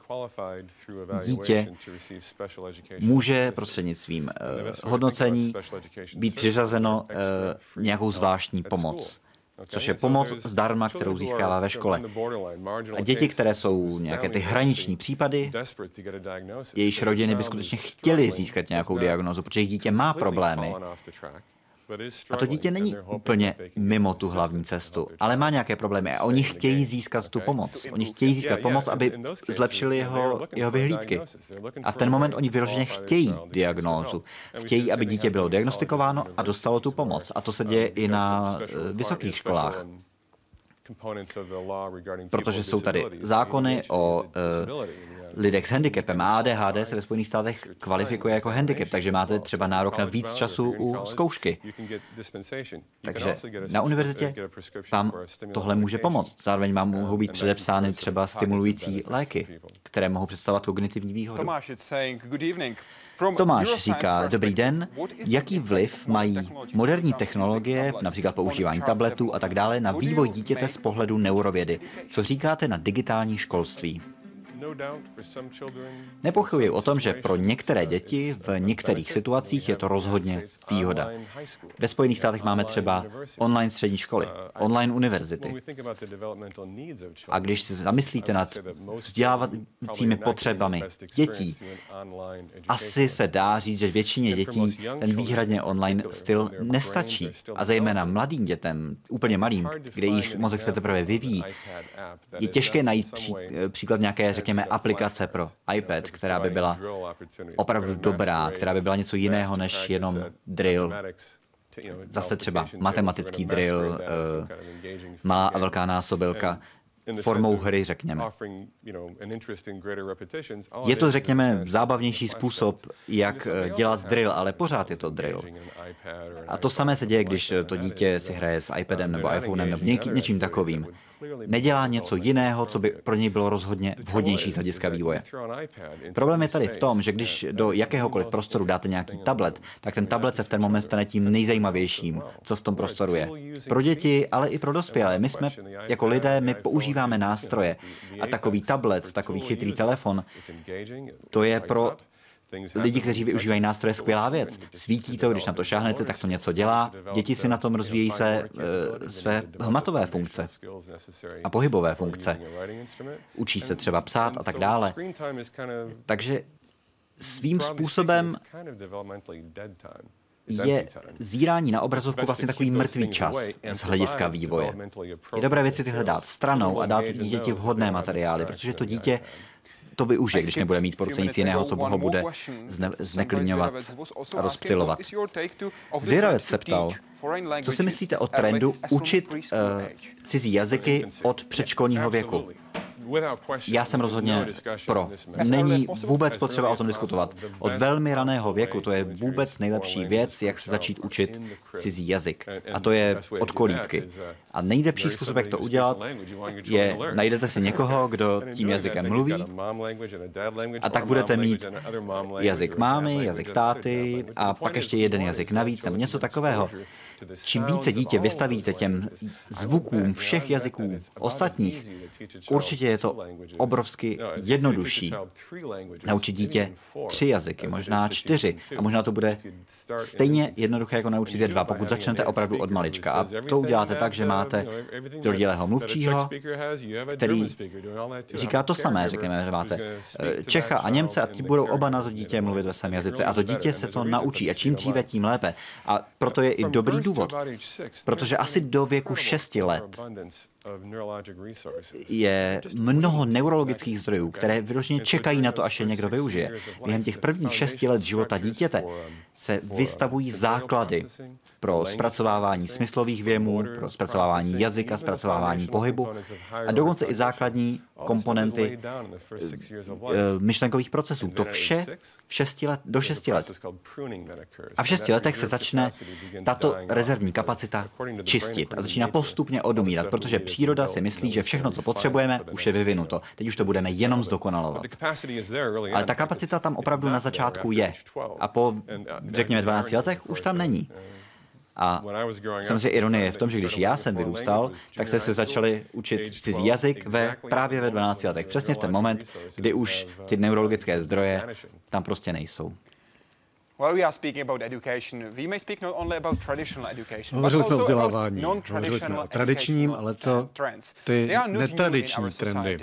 dítě může prostřednictvím uh, hodnocení být přiřazeno uh, nějakou zvláštní pomoc což je pomoc zdarma, kterou získává ve škole. A děti, které jsou nějaké ty hraniční případy, jejichž rodiny by skutečně chtěly získat nějakou diagnózu, protože dítě má problémy, a to dítě není úplně mimo tu hlavní cestu, ale má nějaké problémy a oni chtějí získat tu pomoc. Oni chtějí získat pomoc, aby zlepšili jeho, jeho vyhlídky. A v ten moment oni vyloženě chtějí diagnózu. Chtějí, aby dítě bylo diagnostikováno a dostalo tu pomoc. A to se děje i na eh, vysokých školách protože jsou tady zákony o uh, lidech s handicapem. A ADHD se ve Spojených státech kvalifikuje jako handicap, takže máte třeba nárok na víc času u zkoušky. Takže na univerzitě vám tohle může pomoct. Zároveň vám mohou být předepsány třeba stimulující léky, které mohou představovat kognitivní výhodu. Tomáš říká, dobrý den, jaký vliv mají moderní technologie, například používání tabletů a tak dále, na vývoj dítěte z pohledu neurovědy? Co říkáte na digitální školství? Nepochybuji o tom, že pro některé děti v některých situacích je to rozhodně výhoda. Ve Spojených státech máme třeba online střední školy, online univerzity. A když se zamyslíte nad vzdělávacími potřebami dětí, asi se dá říct, že většině dětí ten výhradně online styl nestačí. A zejména mladým dětem, úplně malým, kde jejich mozek se teprve vyvíjí, je těžké najít pří, příklad nějaké, řekněme, řekněme, aplikace pro iPad, která by byla opravdu dobrá, která by byla něco jiného než jenom drill. Zase třeba matematický drill, eh, malá a velká násobilka, formou hry, řekněme. Je to, řekněme, zábavnější způsob, jak eh, dělat drill, ale pořád je to drill. A to samé se děje, když to dítě si hraje s iPadem nebo iPhonem nebo něčím takovým nedělá něco jiného, co by pro něj bylo rozhodně vhodnější z hlediska vývoje. Problém je tady v tom, že když do jakéhokoliv prostoru dáte nějaký tablet, tak ten tablet se v ten moment stane tím nejzajímavějším, co v tom prostoru je. Pro děti, ale i pro dospělé. My jsme jako lidé, my používáme nástroje a takový tablet, takový chytrý telefon, to je pro Lidi, kteří využívají nástroje, skvělá věc. Svítí to, když na to šáhnete, tak to něco dělá. Děti si na tom rozvíjejí své, eh, své hmatové funkce a pohybové funkce. Učí se třeba psát a tak dále. Takže svým způsobem je zírání na obrazovku vlastně takový mrtvý čas z hlediska vývoje. Je dobré věci tyhle dát stranou a dát dítěti vhodné materiály, protože to dítě to využije, když nebude mít porci nic jiného, co ho bude zne, zneklidňovat a rozptilovat. Zvěravec se ptal, co si myslíte o trendu učit uh, cizí jazyky od předškolního věku? Já jsem rozhodně pro. Není vůbec potřeba o tom diskutovat. Od velmi raného věku to je vůbec nejlepší věc, jak se začít učit cizí jazyk. A to je od kolíbky. A nejlepší způsob, jak to udělat, je, najdete si někoho, [LAUGHS] kdo tím jazykem mluví, a tak budete mít jazyk mámy, jazyk táty a pak ještě jeden jazyk navíc, nebo něco takového. Čím více dítě vystavíte těm zvukům všech jazyků ostatních, určitě je to obrovsky jednodušší. Naučit dítě tři jazyky, možná čtyři, a možná to bude stejně jednoduché, jako naučit je dva, pokud začnete opravdu od malička. A to uděláte tak, že máte rodilého mluvčího, který říká to samé, řekněme, že máte eh, Čecha a Němce a ti budou oba na to dítě mluvit ve svém jazyce. A to dítě se to naučí a čím dříve, tím lépe. A proto je i dobrý důvod, protože asi do věku 6 let je mnoho neurologických zdrojů, které vyloženě čekají na to, až je někdo využije. Během těch prvních šesti let života dítěte se vystavují základy pro zpracovávání smyslových věmů, pro zpracovávání jazyka, zpracovávání pohybu a dokonce i základní komponenty eh, myšlenkových procesů. To vše v šesti let, do šesti let. A v šesti letech se začne tato rezervní kapacita čistit a začíná postupně odumírat, protože příroda si myslí, že všechno, co potřebujeme, už je vyvinuto. Teď už to budeme jenom zdokonalovat. Ale ta kapacita tam opravdu na začátku je. A po, řekněme, 12 letech už tam není. A samozřejmě ironie je v tom, že když já jsem vyrůstal, tak jste se začali učit cizí jazyk ve, právě ve 12 letech. Přesně v ten moment, kdy už ty neurologické zdroje tam prostě nejsou.
Hovořili jsme o vzdělávání, hovořili jsme o tradičním, ale co ty netradiční trendy.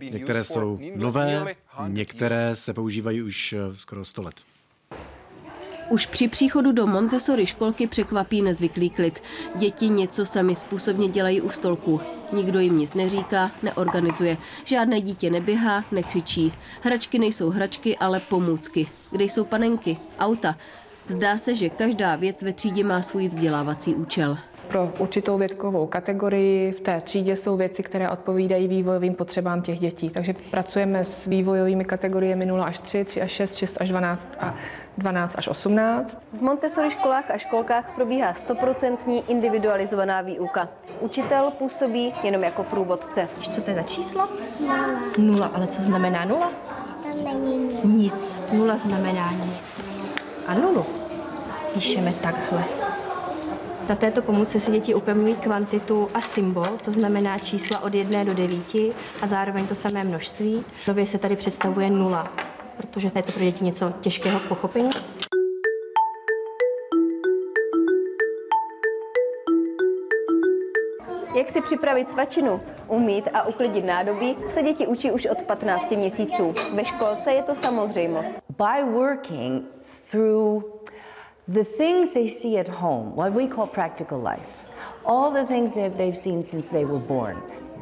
Některé jsou nové, některé se používají už eh, skoro 100 let.
Už při příchodu do Montessori školky překvapí nezvyklý klid. Děti něco sami způsobně dělají u stolku. Nikdo jim nic neříká, neorganizuje. Žádné dítě neběhá, nekřičí. Hračky nejsou hračky, ale pomůcky. Kde jsou panenky, auta? Zdá se, že každá věc ve třídě má svůj vzdělávací účel.
Pro určitou věkovou kategorii v té třídě jsou věci, které odpovídají vývojovým potřebám těch dětí. Takže pracujeme s vývojovými kategoriemi 0 až 3, 3 až 6, 6 až 12 a 12 až 18.
V Montessori školách a školkách probíhá 100% individualizovaná výuka. Učitel působí jenom jako průvodce.
Víš, co to je za číslo? Nula. Nula, ale co znamená nula?
Nic.
Nula znamená nic. A nulu píšeme takhle. Na této pomůcce si děti upevňují kvantitu a symbol, to znamená čísla od 1 do 9 a zároveň to samé množství. Nově se tady představuje nula, protože je to pro děti něco těžkého k pochopení.
Jak si připravit svačinu, umít a uklidit nádobí, se děti učí už od 15 měsíců. Ve školce je to samozřejmost.
By working through the things they see at home, what we call practical life, all the things that they've seen since they were born,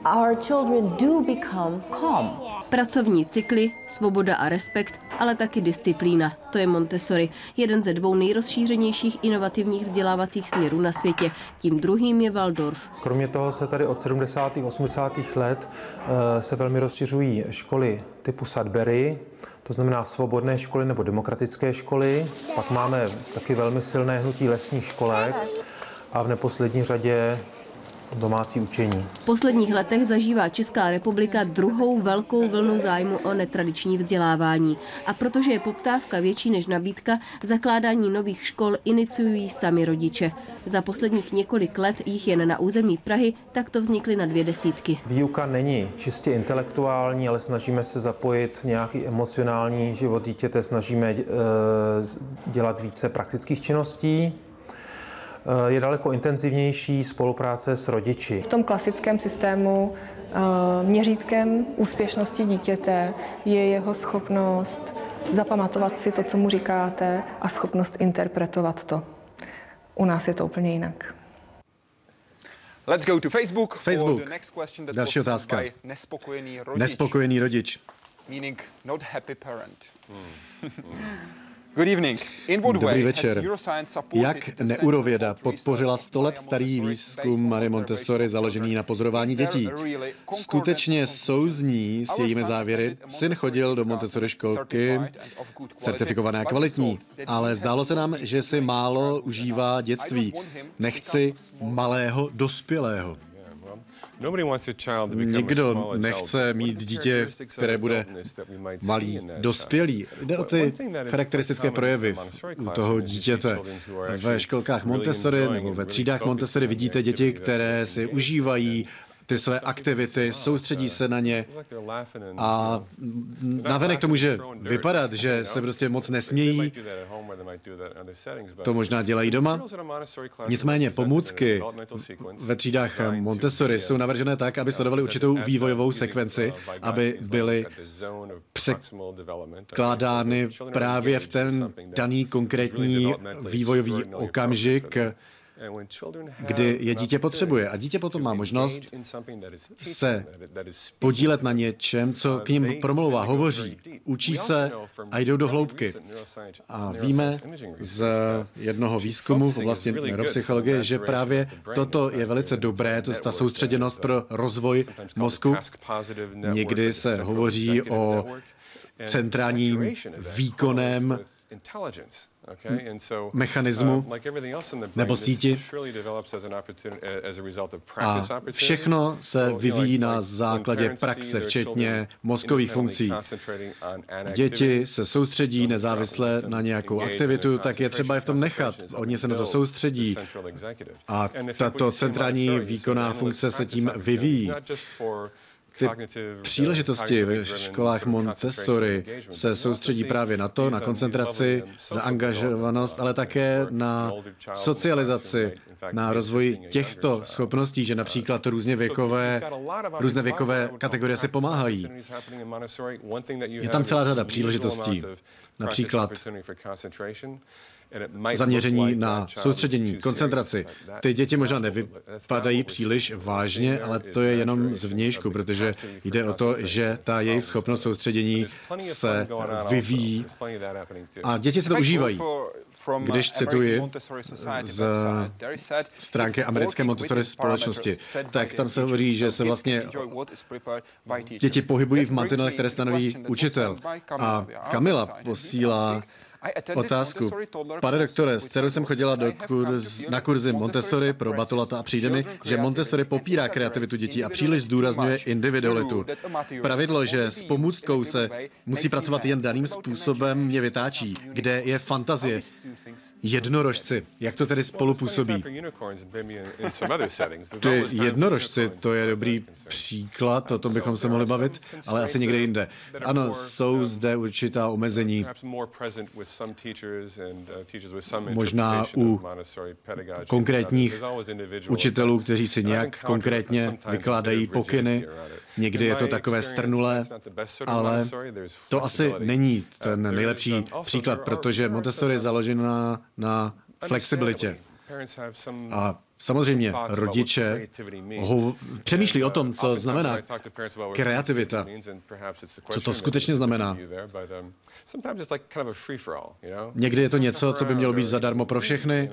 our children do become calm.
Pracovní cykly, svoboda a respekt, ale taky disciplína. To je Montessori, jeden ze dvou nejrozšířenějších inovativních vzdělávacích směrů na světě. Tím druhým je Waldorf.
Kromě toho se tady od 70. 80. let eh, se velmi rozšiřují školy typu Sudbury, to znamená svobodné školy nebo demokratické školy. Pak máme taky velmi silné hnutí lesních školek a v neposlední řadě domácí učení.
V posledních letech zažívá Česká republika druhou velkou vlnu zájmu o netradiční vzdělávání. A protože je poptávka větší než nabídka, zakládání nových škol iniciují sami rodiče. Za posledních několik let jich jen na území Prahy takto vznikly na dvě desítky.
Výuka není čistě intelektuální, ale snažíme se zapojit nějaký emocionální život dítěte, snažíme eh, dělat více praktických činností. Je daleko intenzivnější spolupráce s rodiči.
V tom klasickém systému eh, měřítkem úspěšnosti dítěte je jeho schopnost zapamatovat si to, co mu říkáte a schopnost interpretovat to. U nás je to úplně jinak.
Let's go to Facebook. Facebook. Další otázka. Nespokojený rodič. Nespokojený rodič. Meaning not happy parent. Hmm. [LAUGHS] Good evening. Dobrý večer. Jak neurověda podpořila 100 let starý výzkum Marie Montessori založený na pozorování dětí? Skutečně souzní s jejími závěry. Syn chodil do Montessori školky, certifikované a kvalitní, ale zdálo se nám, že si málo užívá dětství. Nechci malého dospělého. Nikdo nechce mít dítě, které bude malý, dospělý. Jde o ty charakteristické projevy u toho dítěte. Ve školkách Montessori nebo ve třídách Montessori vidíte děti, které si užívají ty své aktivity, soustředí se na ně. A navenek to může vypadat, že se prostě moc nesmějí, to možná dělají doma. Nicméně pomůcky ve třídách Montessori jsou navržené tak, aby sledovali určitou vývojovou sekvenci, aby byly překládány právě v ten daný konkrétní vývojový okamžik, kdy je dítě potřebuje. A dítě potom má možnost se podílet na něčem, co k ním promlouvá, hovoří, učí se a jdou do hloubky. A víme z jednoho výzkumu v oblasti neuropsychologie, že právě toto je velice dobré, to je ta soustředěnost pro rozvoj mozku. Někdy se hovoří o centrálním výkonem mechanismu nebo síti. A všechno se vyvíjí na základě praxe, včetně mozkových funkcí. Děti se soustředí nezávisle na nějakou aktivitu, tak je třeba je v tom nechat. Oni se na to soustředí. A tato centrální výkonná funkce se tím vyvíjí. Ty příležitosti ve školách Montessori se soustředí právě na to, na koncentraci, zaangažovanost, ale také na socializaci, na rozvoj těchto schopností, že například různě věkové, různé věkové kategorie si pomáhají. Je tam celá řada příležitostí. Například zaměření na soustředění, koncentraci. Ty děti možná nevypadají příliš vážně, ale to je jenom zvnějšku, protože jde o to, že ta jejich schopnost soustředění se vyvíjí. A děti se to užívají. Když cituji z stránky americké Montessori společnosti, tak tam se hovoří, že se vlastně děti pohybují v mantinelech, které stanoví učitel. A Kamila posílá otázku. Pane doktore, s dcerou jsem chodila do kurz, na kurzy Montessori pro batolata a přijde mi, že Montessori popírá kreativitu dětí a příliš zdůrazňuje individualitu. Pravidlo, že s pomůckou se musí pracovat jen daným způsobem, mě vytáčí. Kde je fantazie? Jednorožci. Jak to tedy spolu působí? Ty jednorožci, to je dobrý příklad, o tom bychom se mohli bavit, ale asi někde jinde. Ano, jsou zde určitá omezení. Uh, Možná u konkrétních učitelů, kteří si nějak konkrétně vykládají pokyny. Někdy je to takové strnulé, ale to asi není ten uh, nejlepší příklad, protože Montessori je založena na flexibilitě. A Samozřejmě rodiče ho, přemýšlí o tom, co znamená kreativita, co to skutečně znamená. Někdy je to něco, co by mělo být zadarmo pro všechny,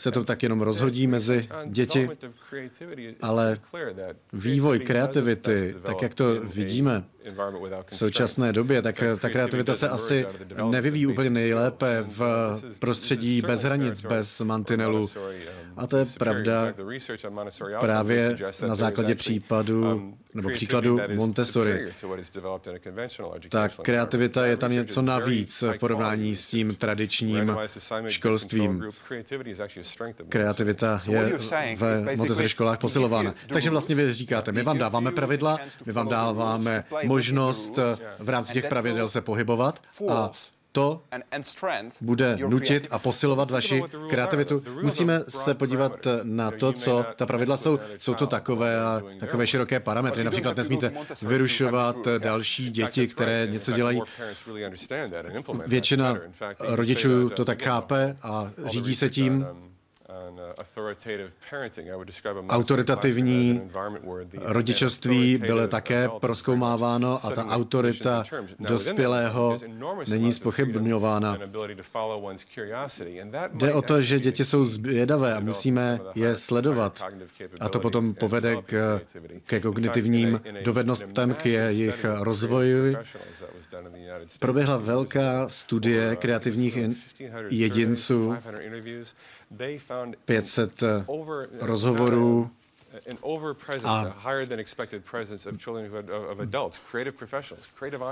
se to tak jenom rozhodí mezi děti, ale vývoj kreativity, tak jak to vidíme v současné době, tak ta kreativita se asi nevyvíjí úplně nejlépe v prostředí bez hranic, bez mantinelu. A to je pravda právě na základě případu nebo příkladu Montessori. Ta kreativita je tam něco navíc v porovnání s tím tradičním školstvím. Kreativita je v Montessori školách posilována. Takže vlastně vy říkáte, my vám dáváme pravidla, my vám dáváme možnost v rámci těch pravidel se pohybovat a to bude nutit a posilovat vaši kreativitu. Musíme se podívat na to, co ta pravidla jsou. Jsou to takové a takové široké parametry. Například nesmíte vyrušovat další děti, které něco dělají. Většina rodičů to tak chápe a řídí se tím. Autoritativní rodičovství bylo také proskoumáváno a ta autorita dospělého není spochybňována. Jde o to, že děti jsou zvědavé a musíme je sledovat. A to potom povede k, ke kognitivním dovednostem, k jejich rozvoji. Proběhla velká studie kreativních jedinců 500 rozhovorů a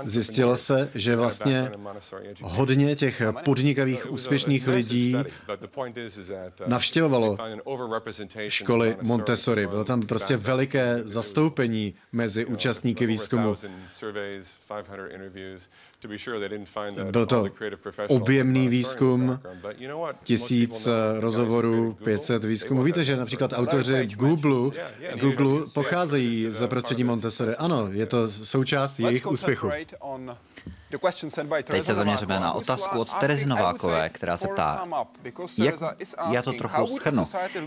zjistilo se, že vlastně hodně těch podnikavých úspěšných lidí navštěvovalo školy Montessori. Bylo tam prostě veliké zastoupení mezi účastníky výzkumu. Byl to objemný výzkum, tisíc rozhovorů, 500 výzkumů. Víte, že například autoři Google, Google pocházejí z prostředí Montessori. Ano, je to součást jejich úspěchu.
Teď se zaměříme na otázku od Terezy Novákové, která se ptá, jak, já to trochu schrnu,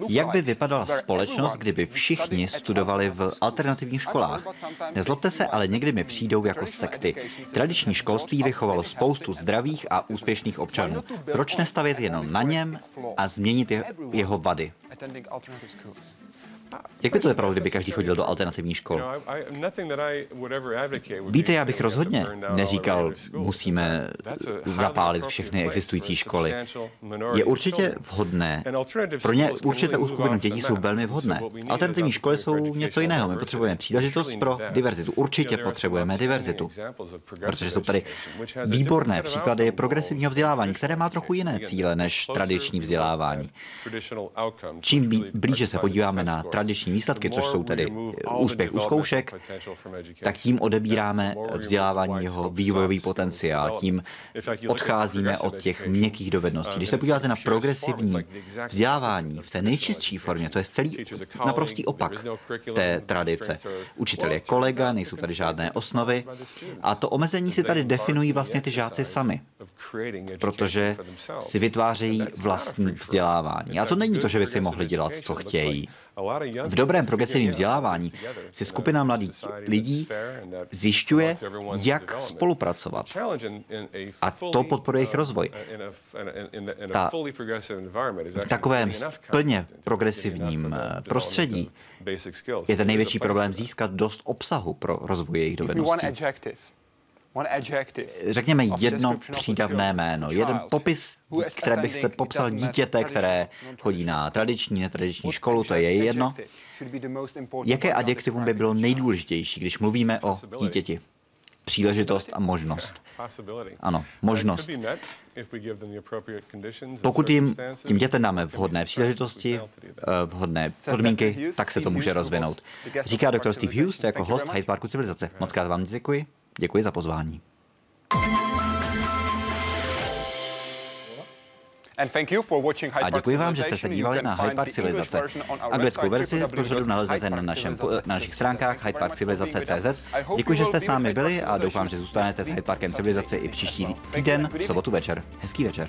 jak by vypadala společnost, kdyby všichni studovali v alternativních školách. Nezlobte se, ale někdy mi přijdou jako sekty. Tradiční školství vychovalo spoustu zdravých a úspěšných občanů. Proč nestavět jenom na něm a změnit jeho vady? Jak by to vypadalo, kdyby každý chodil do alternativní školy? Víte, já bych rozhodně neříkal, musíme zapálit všechny existující školy. Je určitě vhodné, pro ně určité skupinu dětí jsou velmi vhodné. Alternativní školy jsou něco jiného. My potřebujeme příležitost pro diverzitu. Určitě potřebujeme diverzitu, protože jsou tady výborné příklady progresivního vzdělávání, které má trochu jiné cíle než tradiční vzdělávání. Čím blíže se podíváme na tradiční výsledky, což jsou tedy úspěch u zkoušek, tak tím odebíráme vzdělávání jeho vývojový potenciál, tím odcházíme od těch měkkých dovedností. Když se podíváte na progresivní vzdělávání v té nejčistší formě, to je celý naprostý opak té tradice. Učitel je kolega, nejsou tady žádné osnovy a to omezení si tady definují vlastně ty žáci sami, protože si vytvářejí vlastní vzdělávání. A to není to, že by si mohli dělat, co chtějí. V dobrém progresivním vzdělávání si skupina mladých lidí zjišťuje, jak spolupracovat. A to podporuje jejich rozvoj. Ta, v takovém plně progresivním eh, prostředí je ten největší problém získat dost obsahu pro rozvoj jejich dovedností. Řekněme jedno přídavné jméno, jeden popis, které byste popsal dítěte, které chodí na tradiční, netradiční školu, to je jedno. Jaké adjektivum by bylo nejdůležitější, když mluvíme o dítěti? Příležitost a možnost. Ano, možnost. Pokud jim, tím dětem dáme vhodné příležitosti, eh, vhodné podmínky, tak se to může rozvinout. Říká doktor Steve Hughes, jako host Hyde Parku civilizace. Moc krát vám děkuji. Děkuji za pozvání. A děkuji vám, že jste se dívali na Hyde Park Civilizace. Anglickou verzi pořadu naleznete na, našem, na našich stránkách hydeparkcivilizace.cz. Děkuji, že jste s námi byli a doufám, že zůstanete s Hyde Parkem Civilizace i příští týden v sobotu večer. Hezký večer.